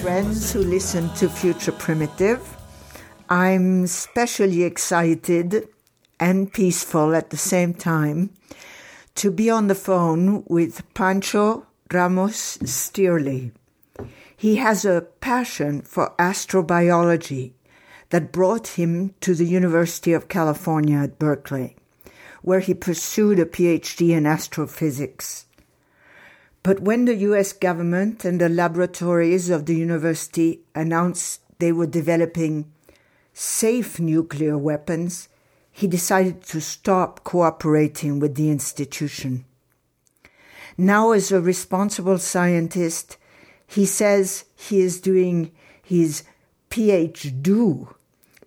friends who listen to Future Primitive. I'm specially excited and peaceful at the same time to be on the phone with Pancho Ramos Stierle. He has a passion for astrobiology that brought him to the University of California at Berkeley, where he pursued a PhD in astrophysics. But when the US government and the laboratories of the university announced they were developing safe nuclear weapons, he decided to stop cooperating with the institution. Now, as a responsible scientist, he says he is doing his PhD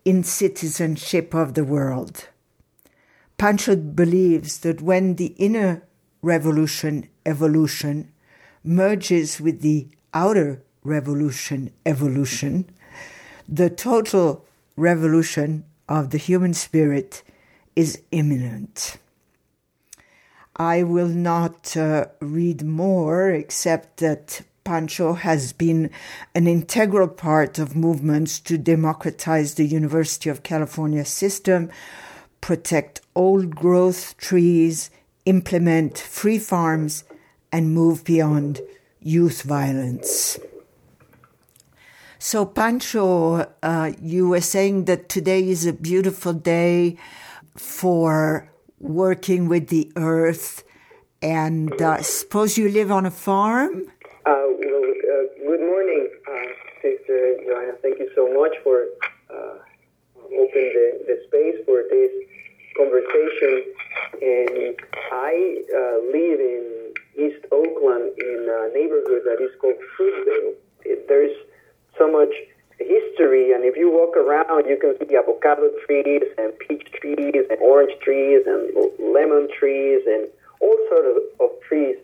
in citizenship of the world. Pancho believes that when the inner revolution evolution merges with the outer revolution evolution, the total revolution of the human spirit is imminent. I will not uh, read more except that Pancho has been an integral part of movements to democratize the University of California system, protect old growth trees, implement free farms, and move beyond youth violence. So, Pancho, uh, you were saying that today is a beautiful day for working with the earth, and uh, suppose you live on a farm? Uh, well, uh, good morning, uh, Sister Joanna. Thank you so much for uh, opening the, the space for this conversation. And I live in East Oakland in a neighborhood that is called Fruitvale. It, there's so much history, and if you walk around, you can see avocado trees and peach trees and orange trees and lemon trees and all sorts of, of trees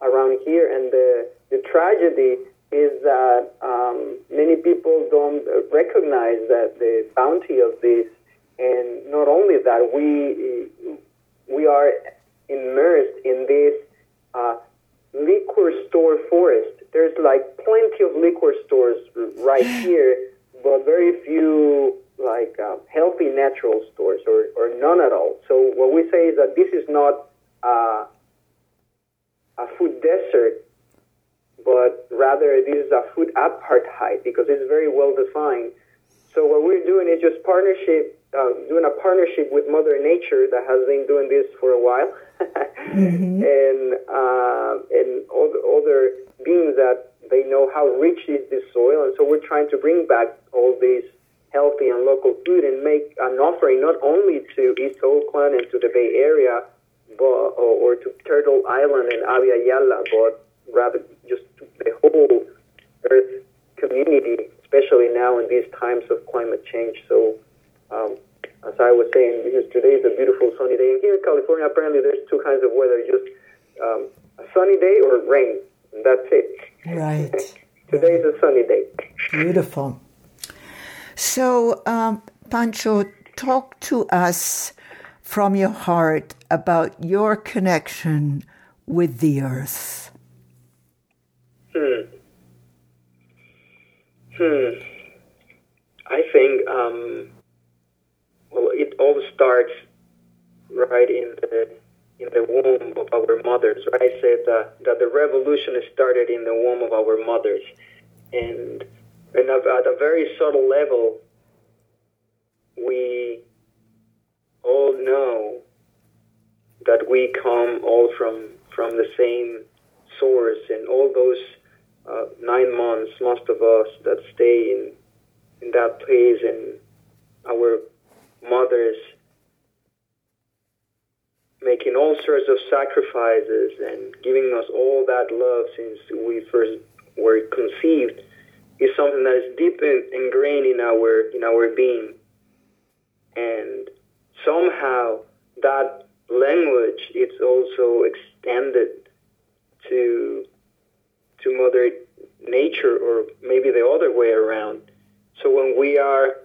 around here. And the, the tragedy is that um, many people don't recognize that the bounty of this, and not only that, we we are immersed in this uh, liquor store forest there's like plenty of liquor stores right here, but very few like uh, healthy natural stores or, or none at all. So what we say is that this is not uh, a food desert, but rather this is a food apartheid because it's very well defined. So what we're doing is just partnership, uh, doing a partnership with Mother Nature that has been doing this for a while, mm-hmm. and uh, and other beings that they know how rich is this soil, and so we're trying to bring back all these healthy and local food and make an offering not only to East Oakland and to the Bay Area, but or, or to Turtle Island and Abya Yala, but rather just to the whole Earth community, especially now in these times of climate change. So, um, as I was saying, because today is a beautiful sunny day, and here in California, apparently there's two kinds of weather: just um, a sunny day or rain. And That's it. Right. Today is a sunny day. Beautiful. So, um, Pancho, talk to us from your heart about your connection with the earth. Hmm. Hmm. I think, um, all starts right in the in the womb of our mothers. I said that, that the revolution started in the womb of our mothers. And, and at a very subtle level, we all know that we come all from, from the same source, and all those uh, nine months, most of us that stay in, in that place, and our mothers making all sorts of sacrifices and giving us all that love since we first were conceived is something that is deep in, ingrained in our in our being. And somehow that language it's also extended to to mother nature or maybe the other way around. So when we are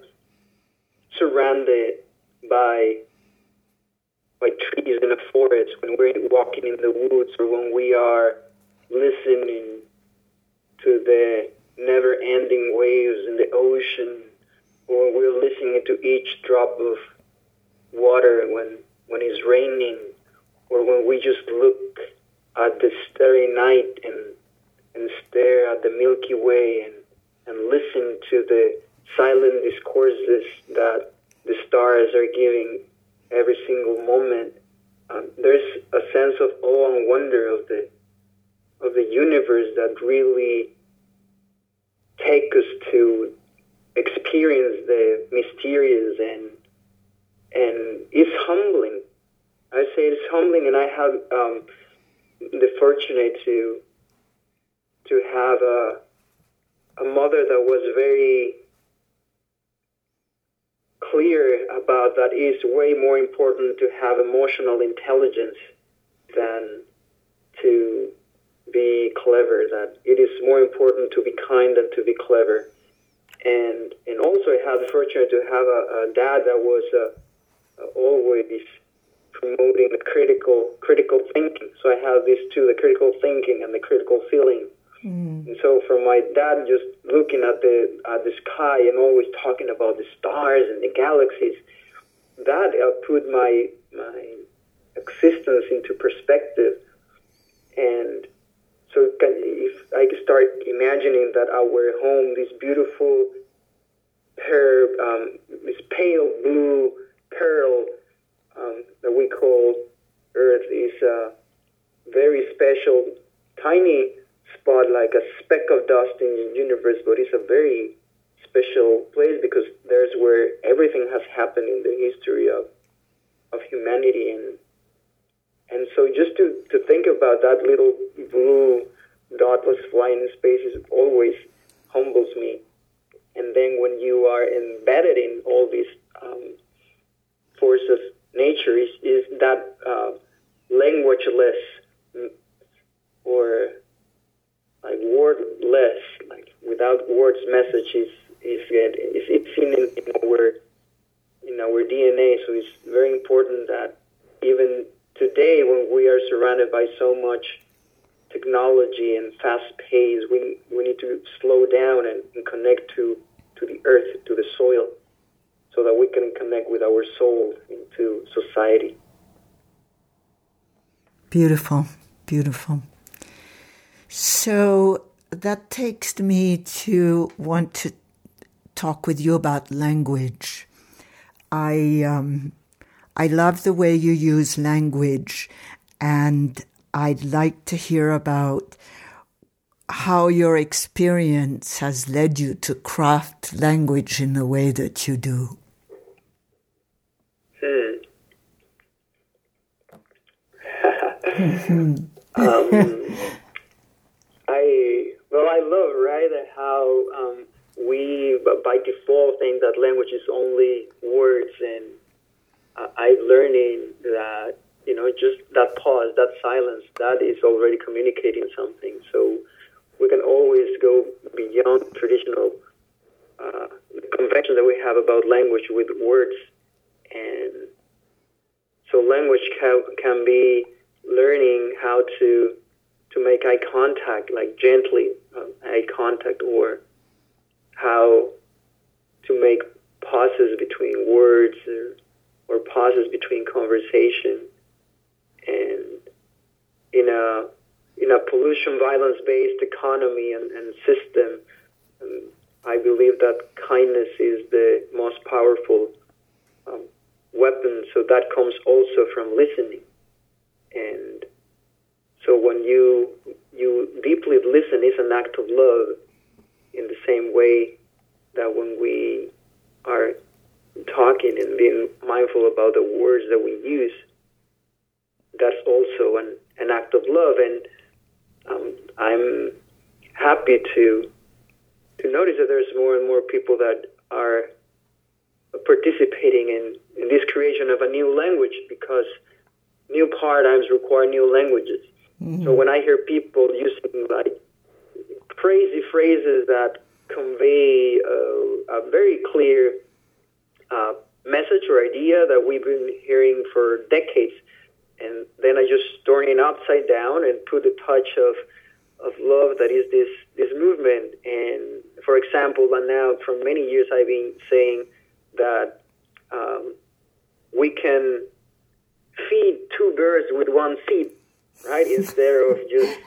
surrounded by by trees in a forest, when we're walking in the woods, or when we are listening to the never ending waves in the ocean, or we're listening to each drop of water when, when it's raining, or when we just look at the starry night and, and stare at the Milky Way and, and listen to the silent discourses that the stars are giving every single moment. Um, there's a sense of awe and wonder of the of the universe that really take us to experience the mysterious and and it's humbling. I say it's humbling, and I have um, the fortunate to to have a a mother that was very clear about that it's way more important to have emotional intelligence than to be clever, that it is more important to be kind than to be clever. And and also I had the fortune to have a, a dad that was uh, always promoting the critical critical thinking. So I have these two, the critical thinking and the critical feeling. Mm. So from my dad just looking at the at the sky and always talking about the stars and the galaxies, that uh, put my my existence into perspective. And so if I start imagining that our home, this beautiful pearl, um, this pale blue pearl um, that we call Earth, is a very special, tiny spot, like a speck of dust in the universe, but it's a very special place because there's where everything has happened in the history of of humanity and and so just to, to think about that little blue dotless flying in space is always humbles me. And then when you are embedded in all these um, forces nature, is, is that uh, languageless or like wordless, like without words, message is is uh, is it's in, in our in our DNA. So it's very important that even today, when we are surrounded by so much technology and fast pace, we we need to slow down and, and connect to to the earth, to the soil, so that we can connect with our soul into society. Beautiful, beautiful. So that takes me to want to talk with you about language. I um, I love the way you use language, and I'd like to hear about how your experience has led you to craft language in the way that you do. Hmm. um, I well, I love right how um, we by default think that language is only words, and uh, I'm learning that you know just that pause, that silence, that is already communicating something. So we can always go beyond traditional uh, convention that we have about language with words, and so language can can be learning how to to make eye contact, like gently um, eye contact, or how to make pauses between words or, or pauses between conversation. And in a in a pollution violence based economy and, and system, um, I believe that kindness is the most powerful um, weapon. So that comes also from listening. And so when you you deeply listen, it's an act of love. In the same way that when we are talking and being mindful about the words that we use, that's also an, an act of love. And um, I'm happy to to notice that there's more and more people that are participating in, in this creation of a new language because new paradigms require new languages. Mm-hmm. So when I hear people using like crazy phrases that convey a, a very clear uh, message or idea that we've been hearing for decades, and then I just turn it upside down and put a touch of of love that is this this movement. And for example, and now for many years I've been saying that um, we can feed two birds with one seed, right? Instead of just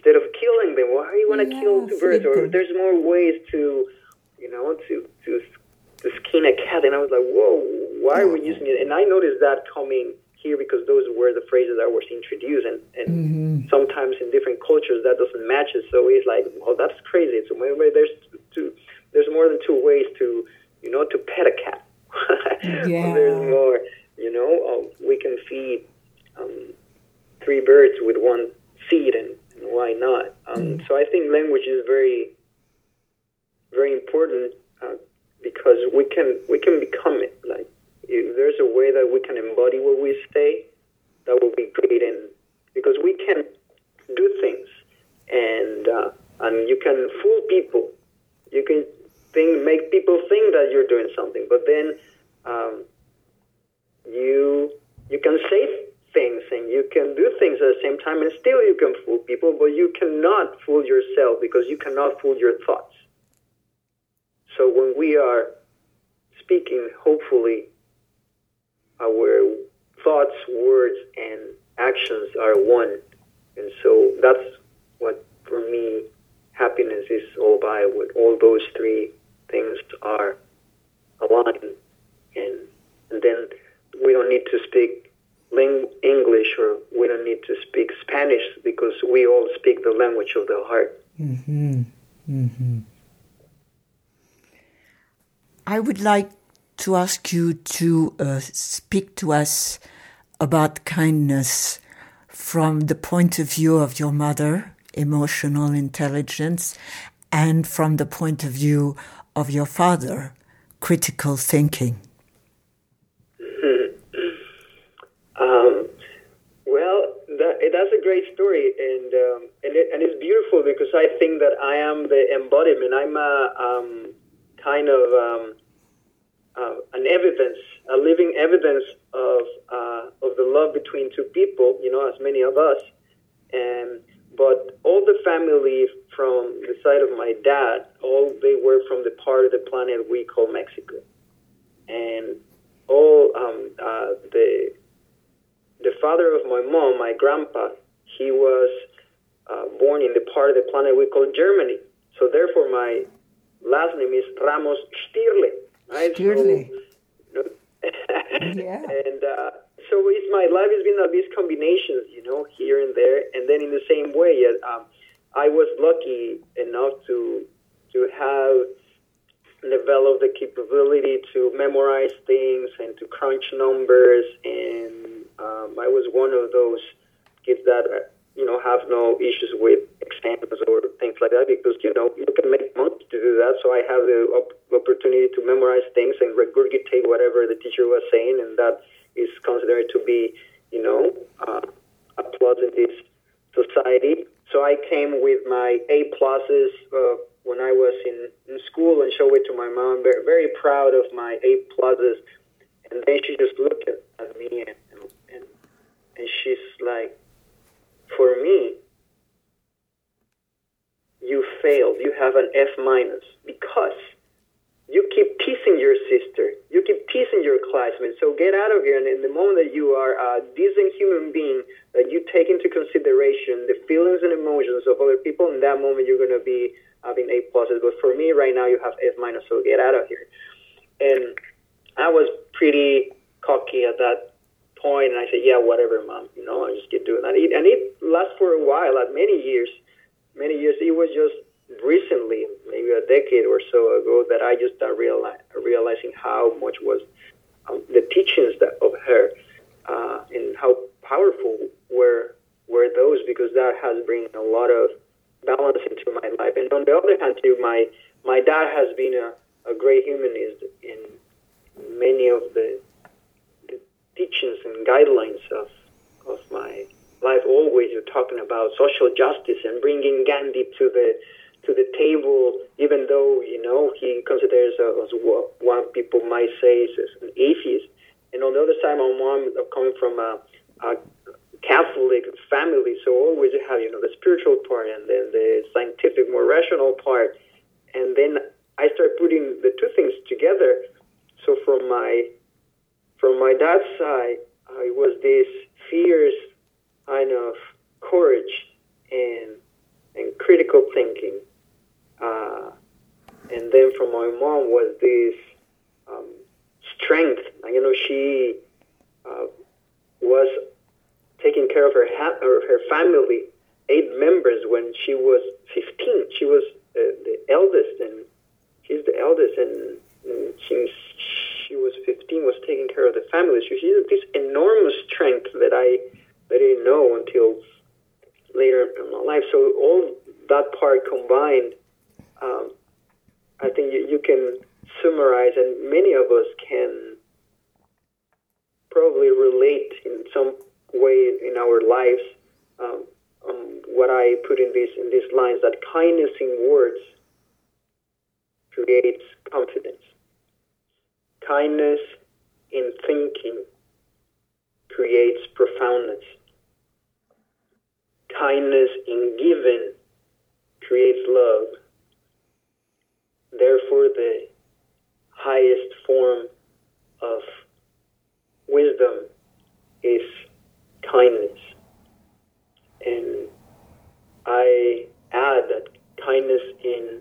instead of killing them. Why do you want to yeah, kill two birds? Or there's more ways to, you know, to to to skin a cat. And I was like, whoa, why are we using it? And I noticed that coming here because those were the phrases that were introduced, and, and mm-hmm. sometimes in different cultures that doesn't match it. So it's like, well, that's crazy. So there's two, there's more than two ways to, you know, to pet a cat. yeah. there's more, you know, um, we can feed um, three birds with one seed, and, and why not? Um, mm. So I think language is very, very important uh, because we can we can become it. Like if there's a way that we can embody what we say, that would be great. And because we can do things, and uh, and you can fool people, you can think make people think that you're doing something, but then um, you you can say things and you can do things at the same time, and still you can fool people, but you cannot fool yourself because you cannot fool your thoughts. So when we are speaking, hopefully, our thoughts, words, and actions are one. And so that's what, for me, happiness is all about. What all those three things are aligned. And, and then we don't need to speak English or we don't need to speak Spanish because we all speak the language of the heart. Mm-hmm. Mm-hmm. I would like to ask you to uh, speak to us about kindness from the point of view of your mother, emotional intelligence, and from the point of view of your father, critical thinking. um, well, that, that's a great story, and um, and, it, and it's beautiful because I think that I am the embodiment. I'm a um, kind of um, uh, an evidence, a living evidence of uh, of the love between two people. You know, as many of us, and but all the family from the side of my dad, all they were from the part of the planet we call Mexico, and all um, uh, the the father of my mom, my grandpa, he was uh, born in the part of the planet we call Germany. So therefore, my last name is Ramos Stierle right? Clearly. So, yeah. And uh, so it's my life has been of these combinations, you know, here and there, and then in the same way, um, I was lucky enough to to have developed the capability to memorize things and to crunch numbers, and um, I was one of those kids that uh, you know have no issues with exams or things like that because you know you can make money to do that. So I have the op- opportunity to memorize things and regurgitate whatever the teacher was saying, and that is considered to be you know uh, applause in this society. So I came with my A pluses uh, when I was in, in school and showed it to my mom. Very, very proud of my A pluses, and then she just looked at, at me and, and and she's like, for me, you failed. You have an F minus because you keep teasing your sister. You keep teasing your classmates. So get out of here. And in the moment that you are a decent human being, that you take into consideration the feelings and emotions of other people, in that moment you're going to be having A pluses. But for me, right now, you have F minus. So get out of here. And I was pretty cocky at that point, and I said, "Yeah, whatever, mom. You know, I just get doing that." And it, and it lasts for a while, like many years many years. It was just recently, maybe a decade or so ago, that I just started realize, realizing how much was um, the teachings that of her uh, and how powerful were were those because that has bring a lot of balance into my life. And on the other hand, too, my my dad has been a, a great humanist in many of the teachings and guidelines of of my life always you're talking about social justice and bringing Gandhi to the to the table, even though you know he considers uh, as what one people might say is an atheist. And on the other side, my mom coming from a, a Catholic family, so always you have you know the spiritual part and then the scientific, more rational part, and then I start putting the two things together. So from my from my dad's side, it was this fierce kind of courage and and critical thinking, uh, and then from my mom was this um, strength. You know, she uh, was taking care of her ha- her family, eight members when she was 15. She was uh, the eldest, and she's the eldest, and, and she she was 15, was taking care of the family. So she had this enormous strength that I that I didn't know until later in my life. So all that part combined, um, I think you, you can summarize, and many of us can probably relate in some way in our lives. Um, um, what I put in these in these lines that kindness in words creates confidence. Kindness in thinking creates profoundness. Kindness in giving creates love. Therefore, the highest form of wisdom is kindness. And I add that kindness in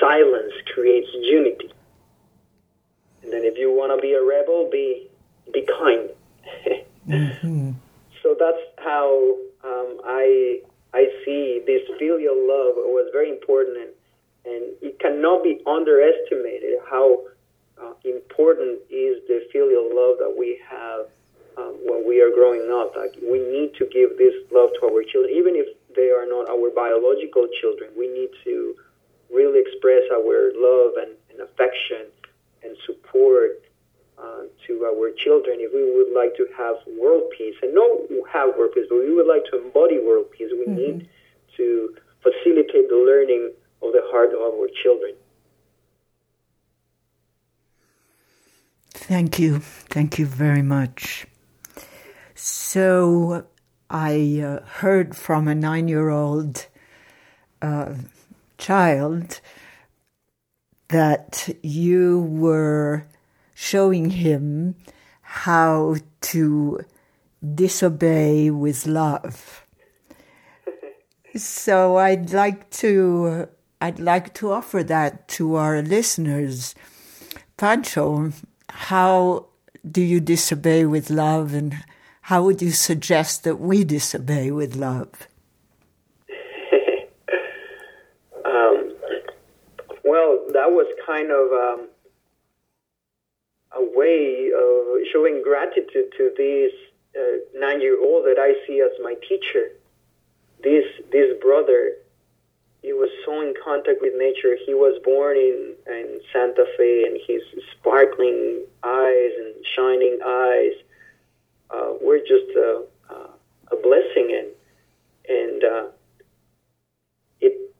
silence creates unity. And then if you want to be a rebel, be be kind. mm-hmm. So that's how um, I I see this filial love was very important, and, and it cannot be underestimated how uh, important is the filial love that we have um, when we are growing up. Like we need to give this love to our children, even if they are not our biological children. We need to really express our love and, and affection and support uh, to our children if we would like to have world peace and not have world peace, but we would like to embody world peace. We mm-hmm. need to facilitate the learning of the heart of our children. Thank you. Thank you very much. So, I uh, heard from a nine year old uh, child that you were showing him how to disobey with love. so I'd like to I'd like to offer that to our listeners. Pancho, how do you disobey with love and how would you suggest that we disobey with love? Well, that was kind of um, way of showing gratitude to this uh, nine-year-old that I see as my teacher. This this brother, he was so in contact with nature. He was born in in Santa Fe, and his sparkling eyes and shining eyes uh, were just a, a blessing, and and uh, it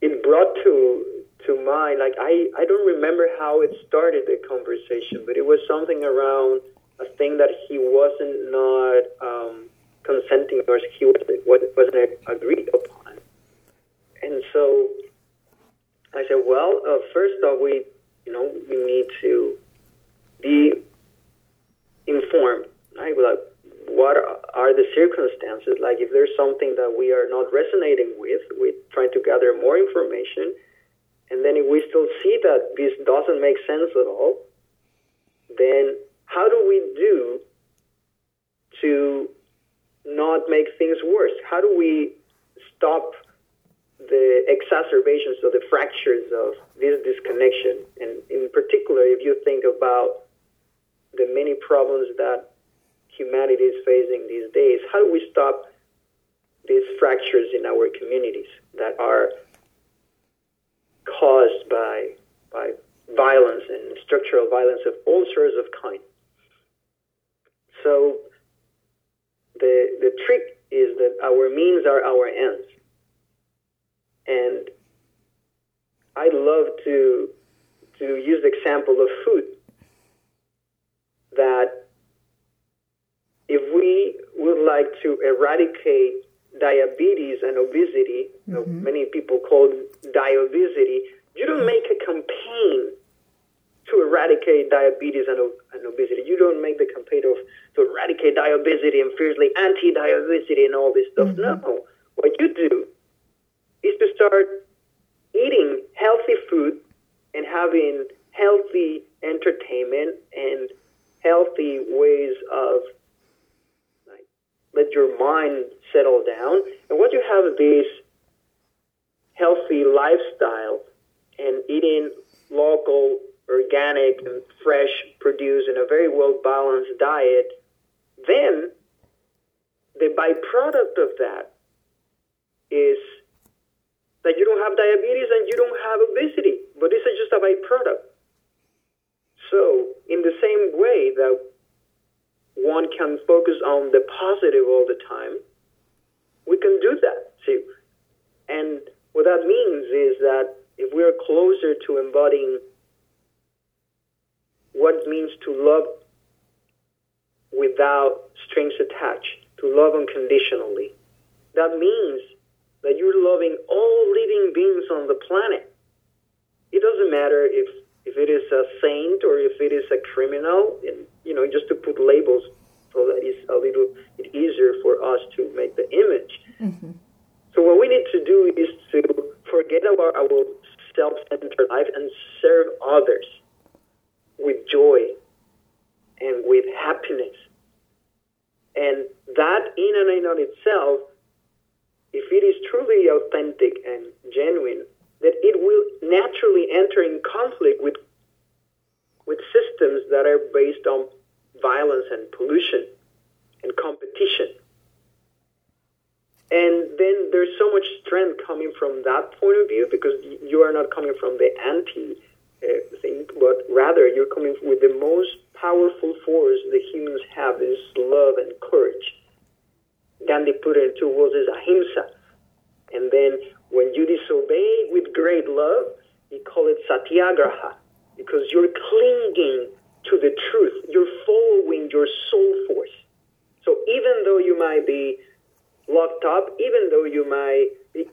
it brought to to mind. Like I, I don't remember how it started the conversation, but it was something around a thing that he wasn't not um, consenting or he wasn't, wasn't agreed upon. And so I said, well, uh, first off, we, you know, we need to be informed. Right? Like, what are the circumstances? Like, if there's something that we are not resonating with, we try to gather more information and then if we still see that this doesn't make sense at all, then how do we do to not make things worse? How do we stop the exacerbations or the fractures of this disconnection? And in particular, if you think about the many problems that humanity is facing these days, how do we stop these fractures in our communities that are caused by by violence and structural violence of all sorts of kind. So the the trick is that our means are our ends. And I love to to use the example of food that if we would like to eradicate diabetes and obesity, mm-hmm. many people call diabesity, you don't make a campaign to eradicate diabetes and, and obesity. You don't make the campaign of to eradicate diabetes and fiercely anti-diabetes and all this stuff. Mm-hmm. No, what you do is to start eating healthy food and having healthy entertainment and healthy ways of let your mind settle down. And once you have this healthy lifestyle and eating local, organic, and fresh produce in a very well balanced diet, then the byproduct of that is that you don't have diabetes and you don't have obesity. But this is just a byproduct. So, in the same way that one can focus on the positive all the time, we can do that too. And what that means is that if we are closer to embodying what it means to love without strings attached, to love unconditionally, that means that you're loving all living beings on the planet. It doesn't matter if if it is a saint or if it is a criminal, and you know, just to put labels so that it's a little bit easier for us to make the image. Mm-hmm. So what we need to do is to forget about our self-centered life and serve others with joy and with happiness. And that in and in of itself, if it is truly authentic and genuine, that it will naturally enter in conflict with with systems that are based on violence and pollution and competition. And then there's so much strength coming from that point of view because you are not coming from the anti uh, thing, but rather you're coming with the most powerful force the humans have is love and courage. Gandhi put it in two words as ahimsa. And then when you disobey with great love, he called it satyagraha because you're clinging to the truth. You're following your soul force. So even though you might be locked up, even though you might be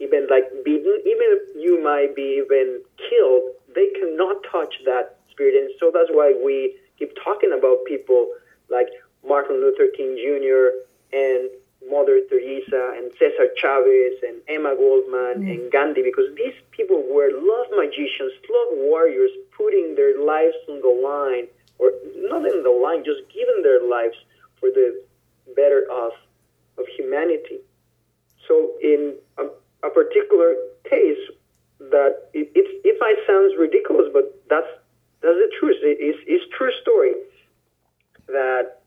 even like beaten, even you might be even killed, they cannot touch that spirit. And so that's why we keep talking about people like Martin Luther King Jr. and Mother Teresa and Cesar Chavez and Emma Goldman mm. and Gandhi because these people were love magicians, love warriors, putting their lives on the line, or not in the line, just giving their lives for the better of of humanity. So in a, a particular case, that it, it, it might sound ridiculous, but that's that's the truth. It is it's true story that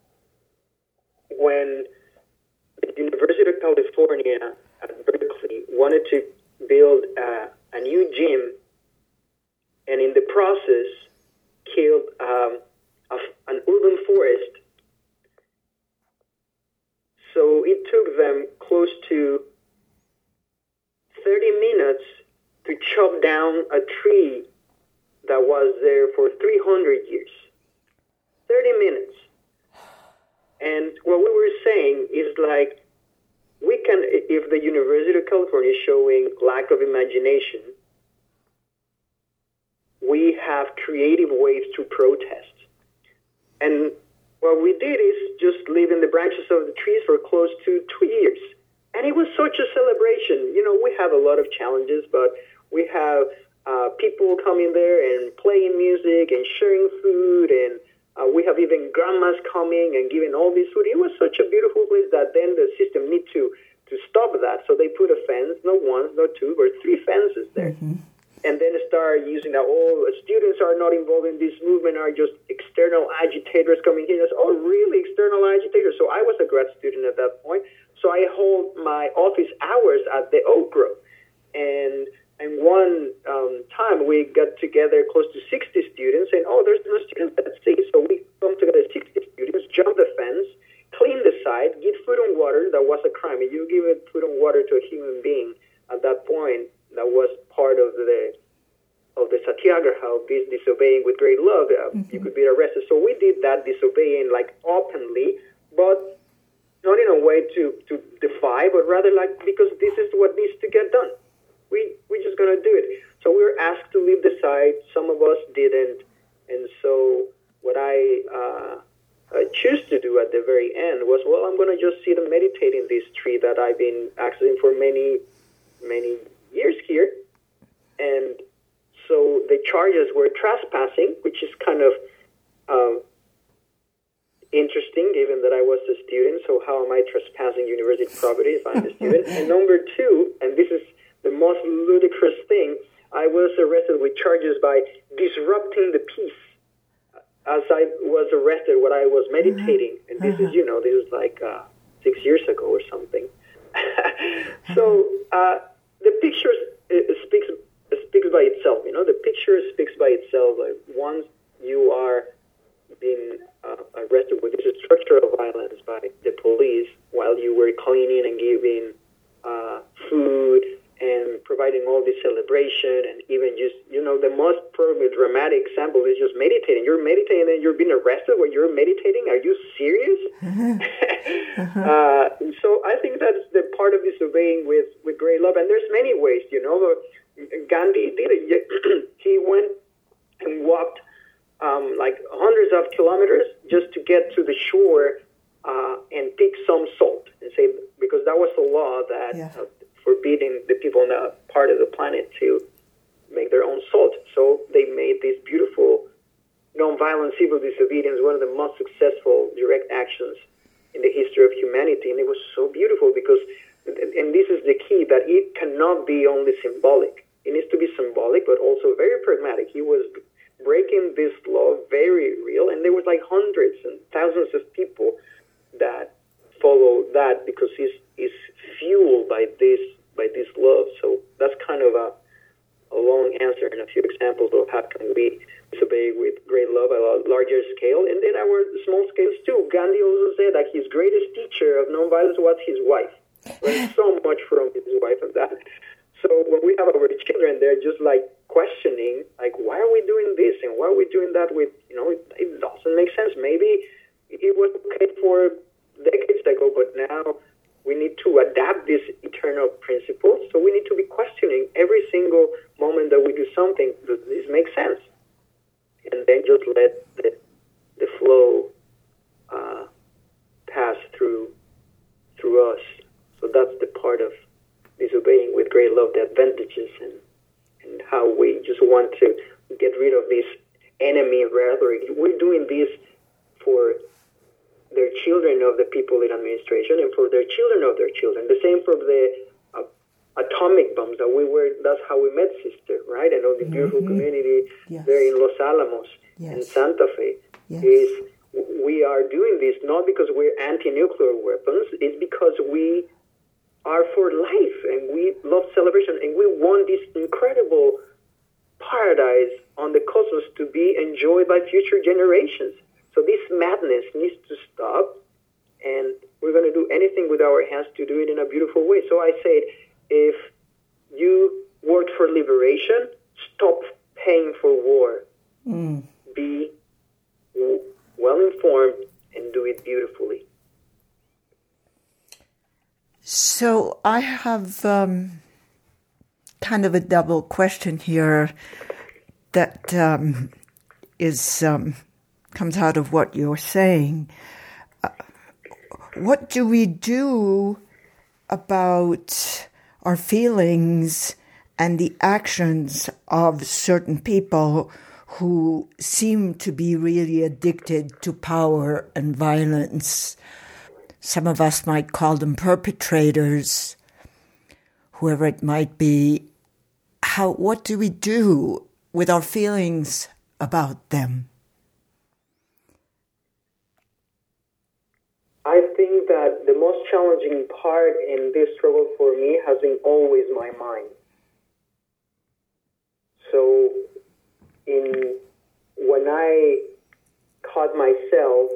when University of California at Berkeley wanted to build a, a new gym, and in the process killed um, a, an urban forest. So it took them close to 30 minutes to chop down a tree that was there for 300 years. 30 minutes. And what we were saying is like, we can, if the University of California is showing lack of imagination, we have creative ways to protest. And what we did is just leave in the branches of the trees for close to two years. And it was such a celebration. You know, we have a lot of challenges, but we have uh, people coming there and playing music and sharing food and uh, we have even grandmas coming and giving all this food. It was such a beautiful place that then the system need to to stop that. So they put a fence, not one, not two, but three fences there. Mm-hmm. And then start using that. All oh, students are not involved in this movement; are just external agitators coming here. And oh, really, external agitators? So I was a grad student at that point. So I hold my office hours at the Oak Grove, and and one um, time we got together close to 60 students saying, oh, there's no students at sea. So we come together 60 students, jump the fence, clean the site, give food and water. That was a crime. If you give food and water to a human being at that point, that was part of the of the satyagraha of this disobeying with great love. Uh, mm-hmm. You could be arrested. So we did that disobeying like openly, but not in a way to, to defy, but rather like because this is what needs to get done. We we're just gonna do it. So we were asked to leave the site. Some of us didn't, and so what I uh, uh, choose to do at the very end was, well, I'm gonna just sit and meditate in this tree that I've been accessing for many many years here, and so the charges were trespassing, which is kind of um, interesting given that I was a student. So how am I trespassing university property if I'm a student? and number two, and this is the most ludicrous thing, I was arrested with charges by disrupting the peace as I was arrested when I was meditating. And this is, you know, this is like uh, six years ago or something. so uh, the picture uh, speaks speaks by itself. You know, the picture speaks by itself. Like once you are being uh, arrested with this structural violence by the police while you were cleaning and giving uh, food and providing all this celebration and even just you know the most probably dramatic example is just meditating. You're meditating and you're being arrested while you're meditating? Are you serious? Uh, so i think that's the part of disobeying with with great love. And there's many ways you know. Gandhi did it. He went and walked um, like hundreds of kilometers just to get to the shore uh, and pick some salt and say because that was the law that yeah. uh, forbidding the people on that part of the planet to make their own salt. So they made this beautiful nonviolent civil disobedience one of the most successful direct actions in the history of humanity, and it was so beautiful because, and this is the key that it cannot be only symbolic. It needs to be symbolic, but also very pragmatic. He was breaking this law very real, and there was like hundreds and thousands of people that follow that because he's fueled by this by this love. So that's kind of a, a long answer and a few examples of how can we disobey with great love at a larger scale. And then our small scales too. Gandhi also said that his greatest teacher of nonviolence was his wife. Learned so much from his wife and that. So when we have our children, they're just like questioning, like, why are we doing this and why are we doing that with, you know, it, it doesn't make sense. Maybe it was okay for decades ago, but now we need to adapt these eternal principles. So we need to be questioning every single moment that we do something. Does this make sense? And then just let the, the flow uh, pass through through us. So that's the part of disobeying with great love, the advantages and and how we just want to get rid of this enemy rhetoric. We're doing this for their children of the people in administration and for their children of their children. The same for the uh, atomic bombs that we were, that's how we met Sister, right? And all the beautiful mm-hmm. community yes. there in Los Alamos yes. and Santa Fe yes. is we are doing this not because we're anti-nuclear weapons, it's because we are for life and we love celebration and we want this incredible paradise on the cosmos to be enjoyed by future generations. So this madness needs to stop, and we're going to do anything with our hands to do it in a beautiful way. So I said, if you work for liberation, stop paying for war. Mm. Be well informed and do it beautifully. So I have um, kind of a double question here that um, is um, comes out of what you're saying. What do we do about our feelings and the actions of certain people who seem to be really addicted to power and violence? Some of us might call them perpetrators, whoever it might be. How, what do we do with our feelings about them? I think that the most challenging part in this struggle for me has been always my mind. So, in when I caught myself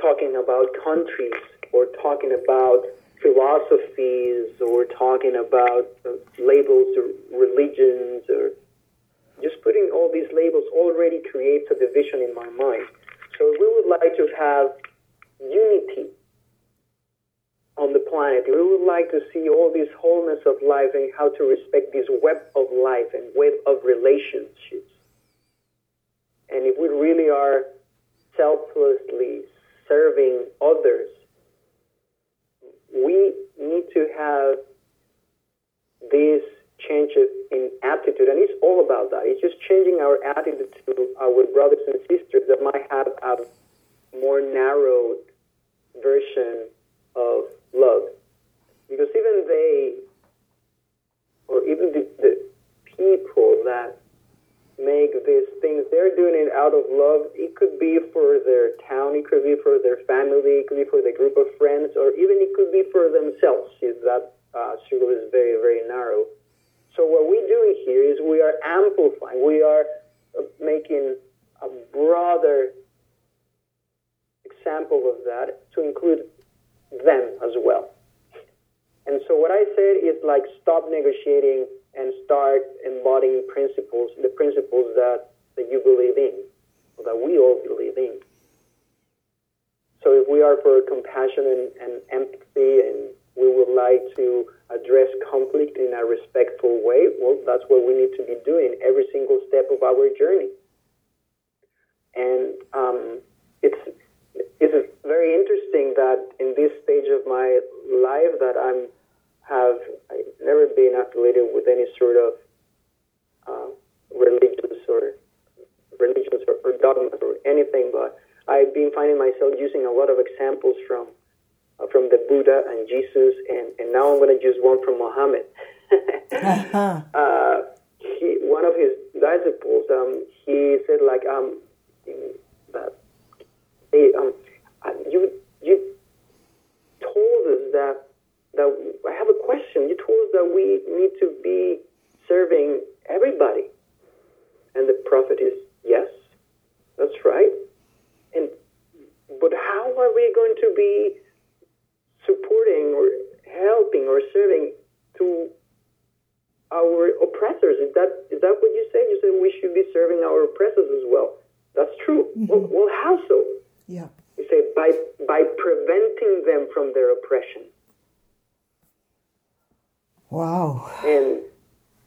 talking about countries or talking about philosophies or talking about labels or religions or just putting all these labels already creates a division in my mind. So we would like to have unity planet. We would like to see all this wholeness of life and how to respect this web of life and web of relationships. And if we really are selflessly serving others, we need to have this change in attitude. And it's all about that. It's just changing our attitude to our brothers and sisters that might have a more narrowed version of love. Because even they, or even the, the people that make these things, they're doing it out of love. It could be for their town, it could be for their family, it could be for the group of friends, or even it could be for themselves that uh, circle is very, very narrow. So what we're doing here is we are amplifying, we are uh, making a broader example of that to include them as well. And so what I said is like stop negotiating and start embodying principles, the principles that, that you believe in, or that we all believe in. So if we are for compassion and, and empathy and we would like to address conflict in a respectful way, well, that's what we need to be doing every single step of our journey. And um, it's it's very interesting that in this stage of my life that I'm have I've never been affiliated with any sort of uh, religious or religions or, or dogmas or anything, but I've been finding myself using a lot of examples from uh, from the Buddha and Jesus, and, and now I'm going to use one from Muhammad. uh-huh. uh, he, one of his disciples, um, he said like um, that um, you you told us that that I have a question. You told us that we need to be serving everybody. And the prophet is, yes, that's right. And but how are we going to be supporting or helping or serving to our oppressors? Is that is that what you say? You said we should be serving our oppressors as well. That's true. Mm-hmm. Well, well, how so? Yeah. Say by by preventing them from their oppression. Wow. And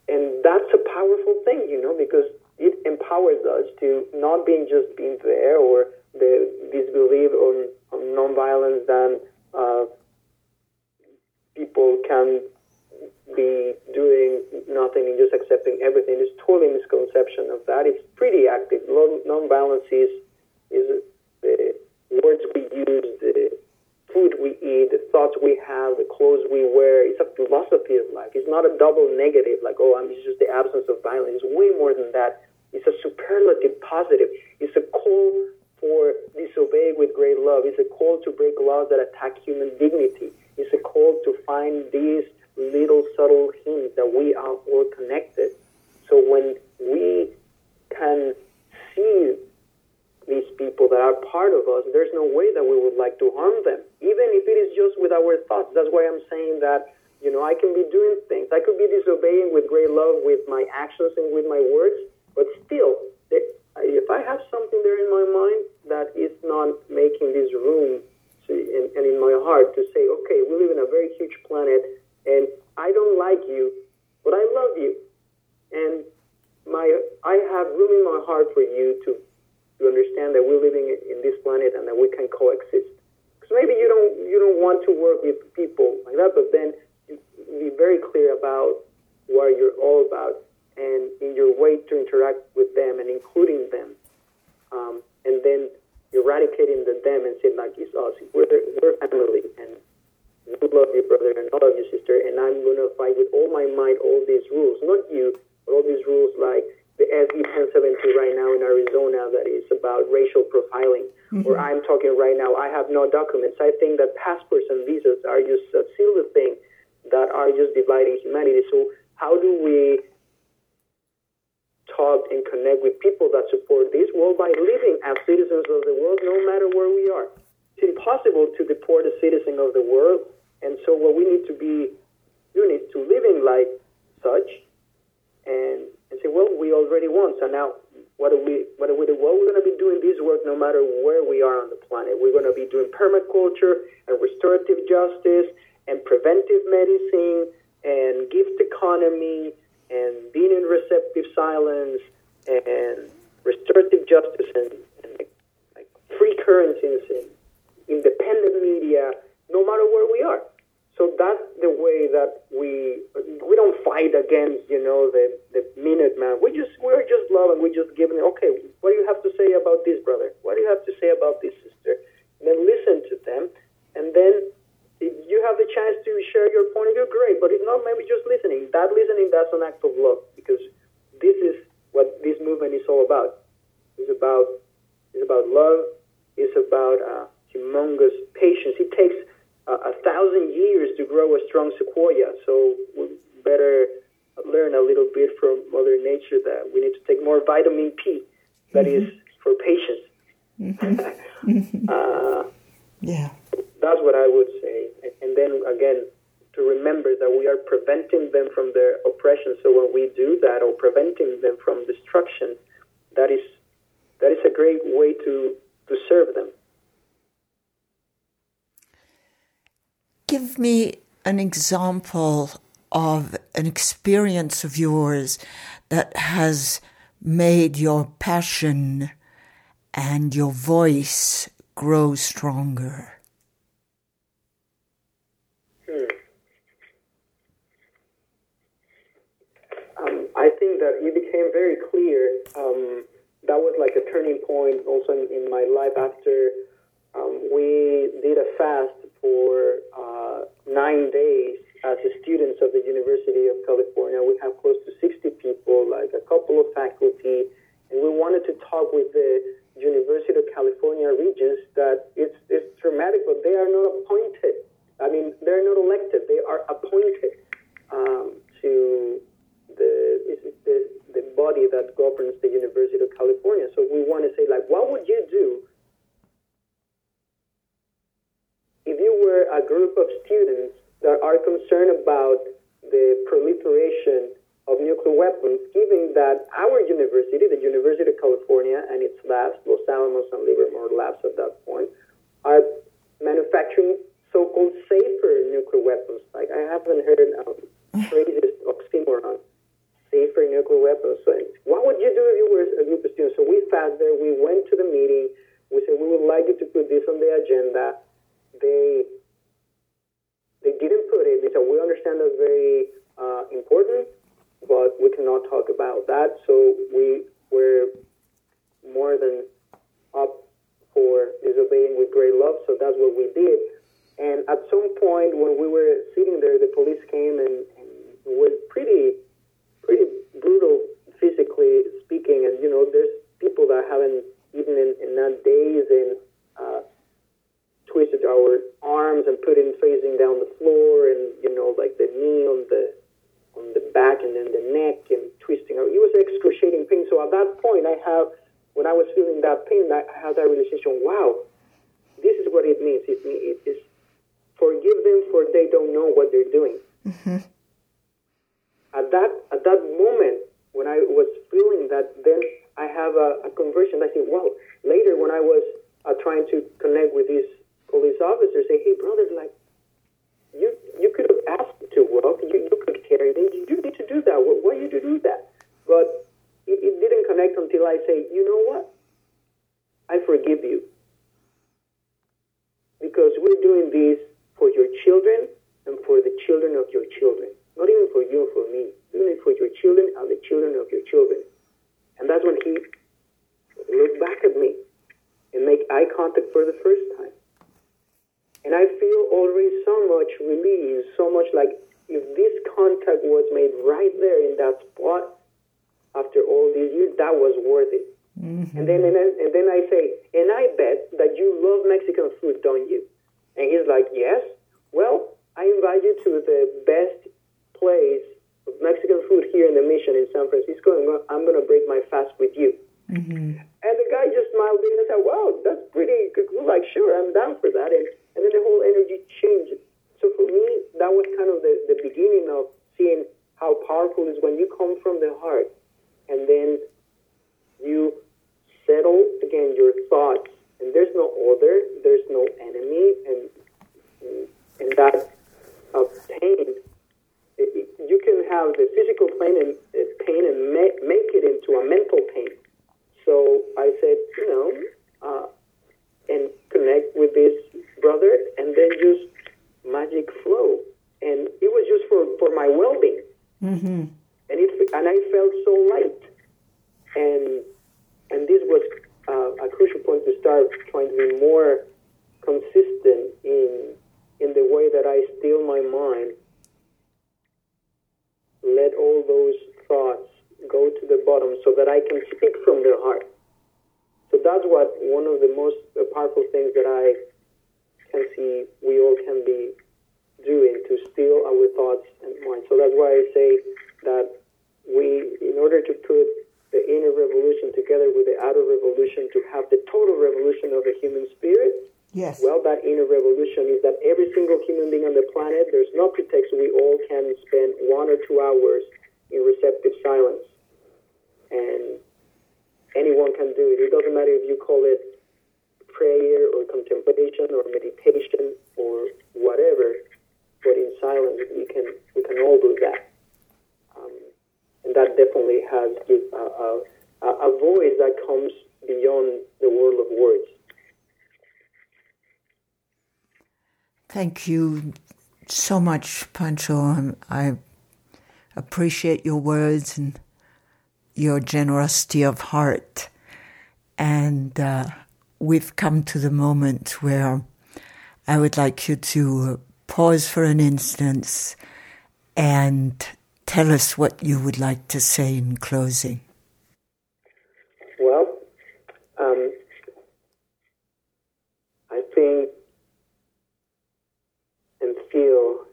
and that's a powerful thing, you know, because it empowers us to not being just being there or the disbelief on, on nonviolence that uh, people can be doing nothing and just accepting everything. It's totally misconception of that. It's pretty active. Nonviolence is is words we use, the food we eat, the thoughts we have, the clothes we wear. It's a philosophy of life. It's not a double negative, like, oh, I'm just the absence of violence. It's way more than that. It's a superlative positive. It's a call for disobey with great love. It's a call to break laws that attack human dignity. It's a call to find these little subtle hints that we are all connected. So when we can see these people that are part of us, there's no way that we would like to harm them, even if it is just with our thoughts. That's why I'm saying that, you know, I can be doing things. I could be disobeying with great love with my actions and with my words, but still, if I have something there in my mind that is not making this room and in my heart to say, okay, we live in a very huge planet, and I don't like you, but I love you, and my I have room in my heart for you to to understand that we're living in this planet and that we can coexist. Because maybe you don't you don't want to work with people like that, but then be very clear about what you're all about and in your way to interact with them and including them, um, and then eradicating the them and saying like it's us, we're we're family and we love you, brother, and I love you, sister, and I'm gonna fight with all my might all these rules, not you, but all these rules like the SB 1070 right now in Arizona that is about racial profiling. Mm-hmm. Or I'm talking right now, I have no documents. I think that passports and visas are just a silly thing that are just dividing humanity. So, how do we talk and connect with people that support this? Well, by living as citizens of the world, no matter where we are. It's impossible to deport a citizen of the world. And so, what we need to be doing is to living like such and say, well, we already won. So now, what are we? What are we? Well, we're going to be doing this work no matter where we are on the planet. We're going to be doing permaculture and restorative justice and preventive medicine and gift economy and being in receptive silence and restorative justice and, and like free currencies and independent media, no matter where we are. So that's the way that we we don't fight against you know the the minute man. We just we're just loving. We just giving. Okay, what do you have to say about this brother? What do you have to say about this sister? And then listen to them, and then if you have the chance to share your point of view, great. But if not, maybe just listening. That listening, that's an act of love because this is what this movement is all about. It's about it's about love. It's about uh, humongous patience. It takes a thousand years to grow a strong sequoia. So we better learn a little bit from Mother Nature that we need to take more vitamin P. That mm-hmm. is for patience. Mm-hmm. uh, yeah. That's what I would say. And then again, to remember that we are preventing them from their oppression. So when we do that, or preventing them from destruction, that is that is a great way to to serve them. Give me an example of an experience of yours that has made your passion and your voice grow stronger? Hmm. Um, I think that it became very clear. Um, that was like a turning point also in, in my life after um, we did a fast for uh, nine days as students of the University of California. We have close to 60 people, like a couple of faculty, and we wanted to talk with the University of California regents that it's, it's dramatic, but they are not appointed. I mean, they're not elected, they are appointed um, to the, the, the body that governs the University of California. So we want to say, like, what would you do if you were a group of students that are concerned about the proliferation of nuclear weapons, given that our university, the University of California and its labs, Los Alamos and Livermore labs at that point, are manufacturing so-called safer nuclear weapons. Like I haven't heard um, phrases oxymoron, safer nuclear weapons. So what would you do if you were a group of students? So we sat there, we went to the meeting, we said we would like you to put this on the agenda they they didn't put it. They said we understand that's very uh, important, but we cannot talk about that. So we were more than up for disobeying with great love. So that's what we did. And at some point, when we were sitting there, the police came and, and was pretty pretty brutal physically speaking. And you know, there's people that haven't even in, in days and uh, twisted our arms and put him facing down the floor and you know like the knee on the on the back and then the neck and twisting it was excruciating pain. So at that point i have when i was feeling that pain i had that realization wow this is what it means. It, it is forgive them for they don't know what they're doing. Mm-hmm. at that at that moment when i was feeling that then i have a, a conversion. I said wow later when i was uh, trying to connect with these police officer say, hey, brother, like, you you could have asked to walk, you, you could carry you need to do that. Why you to do that? But it, it didn't connect until I say, you know what? I forgive you. Because we're doing this for your children and for the children of your children. Not even for you for me. Doing it for your children and the children of your children. And that's when he looked back at me and make eye contact for the first time. And I feel already so much release, so much like if this contact was made right there in that spot after all these years, that was worth it. Mm-hmm. And then and then, and then I say, and I bet that you love Mexican food, don't you? And he's like, yes. Well, I invite you to the best place of Mexican food here in the Mission in San Francisco, and I'm going to break my fast with you. Mm-hmm. And the guy just smiled and said, wow, that's pretty good. Like, sure, I'm down for that. And and then the whole energy changes. So for me, that was kind of the, the beginning of seeing how powerful is when you come from the heart and then you settle again your thoughts and there's no other, there's no enemy and and that of pain you can have the physical pain and uh, pain and make it into a mental pain. So I said, you know, uh, and connect with this brother, and then just magic flow, and it was just for for my well-being, Mm-hmm. and it and I felt so light, and and this was uh, a crucial point to start trying to be more consistent in in the way that I still my mind, let all those thoughts go to the bottom so that I can speak from the heart. So that's what one of the most powerful things that I can see we all can be doing to still our thoughts and mind. So that's why I say that we, in order to put the inner revolution together with the outer revolution to have the total revolution of the human spirit, Yes. well, that inner revolution is that every single human being on the planet, there's no pretext we all can spend one or two hours in receptive silence. And anyone can do it. It doesn't matter if you call it prayer or contemplation or meditation or whatever, but in silence we can we can all do that. Um, and that definitely has a, a, a, a voice that comes beyond the world of words. Thank you so much, Pancho. I'm- I appreciate your words and your generosity of heart. And uh, we've come to the moment where I would like you to pause for an instant and tell us what you would like to say in closing. Well, um, I think and feel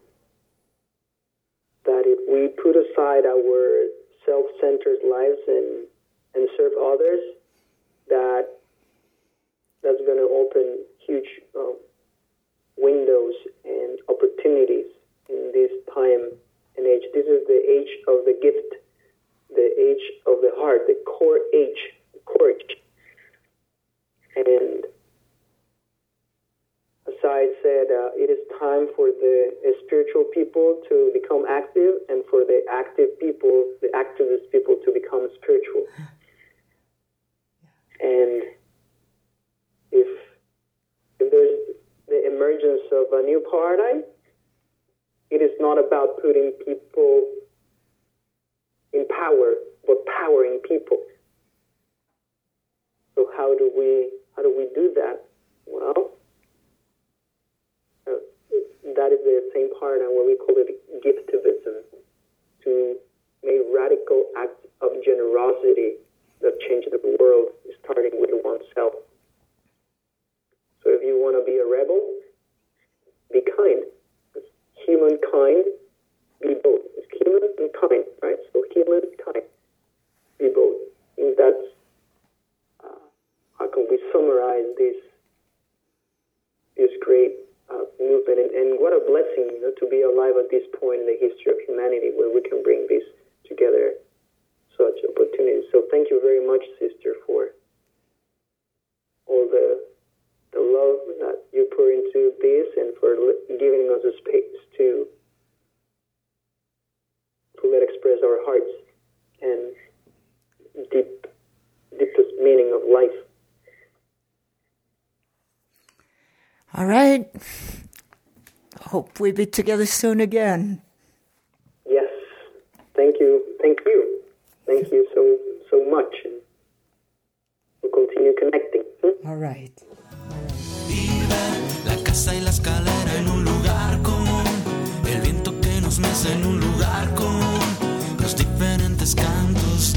that if we put aside our self-centered lives and and serve others, that that's going to open huge um, windows and opportunities in this time and age. This is the age of the gift, the age of the heart, the core age, courage. And as I said, uh, it is time for the uh, spiritual people to become active and for the active people, the activist people, to become spiritual. And if if there's the emergence of a new paradigm, it is not about putting people in power, but powering people. So how do we how do we do that? Well, that is the same paradigm what we call it giftivism, to make radical acts of generosity that change the world, starting with oneself. So if you want to be a rebel, be kind. Humankind, be both. It's human and kind, right? So human, kind, be both. And that's uh, how can we summarize this this great uh, movement? And, and what a blessing you know, to be alive at this point in the history of humanity, where we can bring this together, such opportunities. So thank you very much, sister, for all the the love that you pour into this and for giving us a space to to let express our hearts and deep deepest meaning of life. All right. Hope we be together soon again. Yes. Thank you. Thank you. Thank you so so much. And we'll continue connecting. Hmm? All right. Vive la casa y la escalera en un lugar común, el viento que nos mece en un lugar común, los diferentes caminos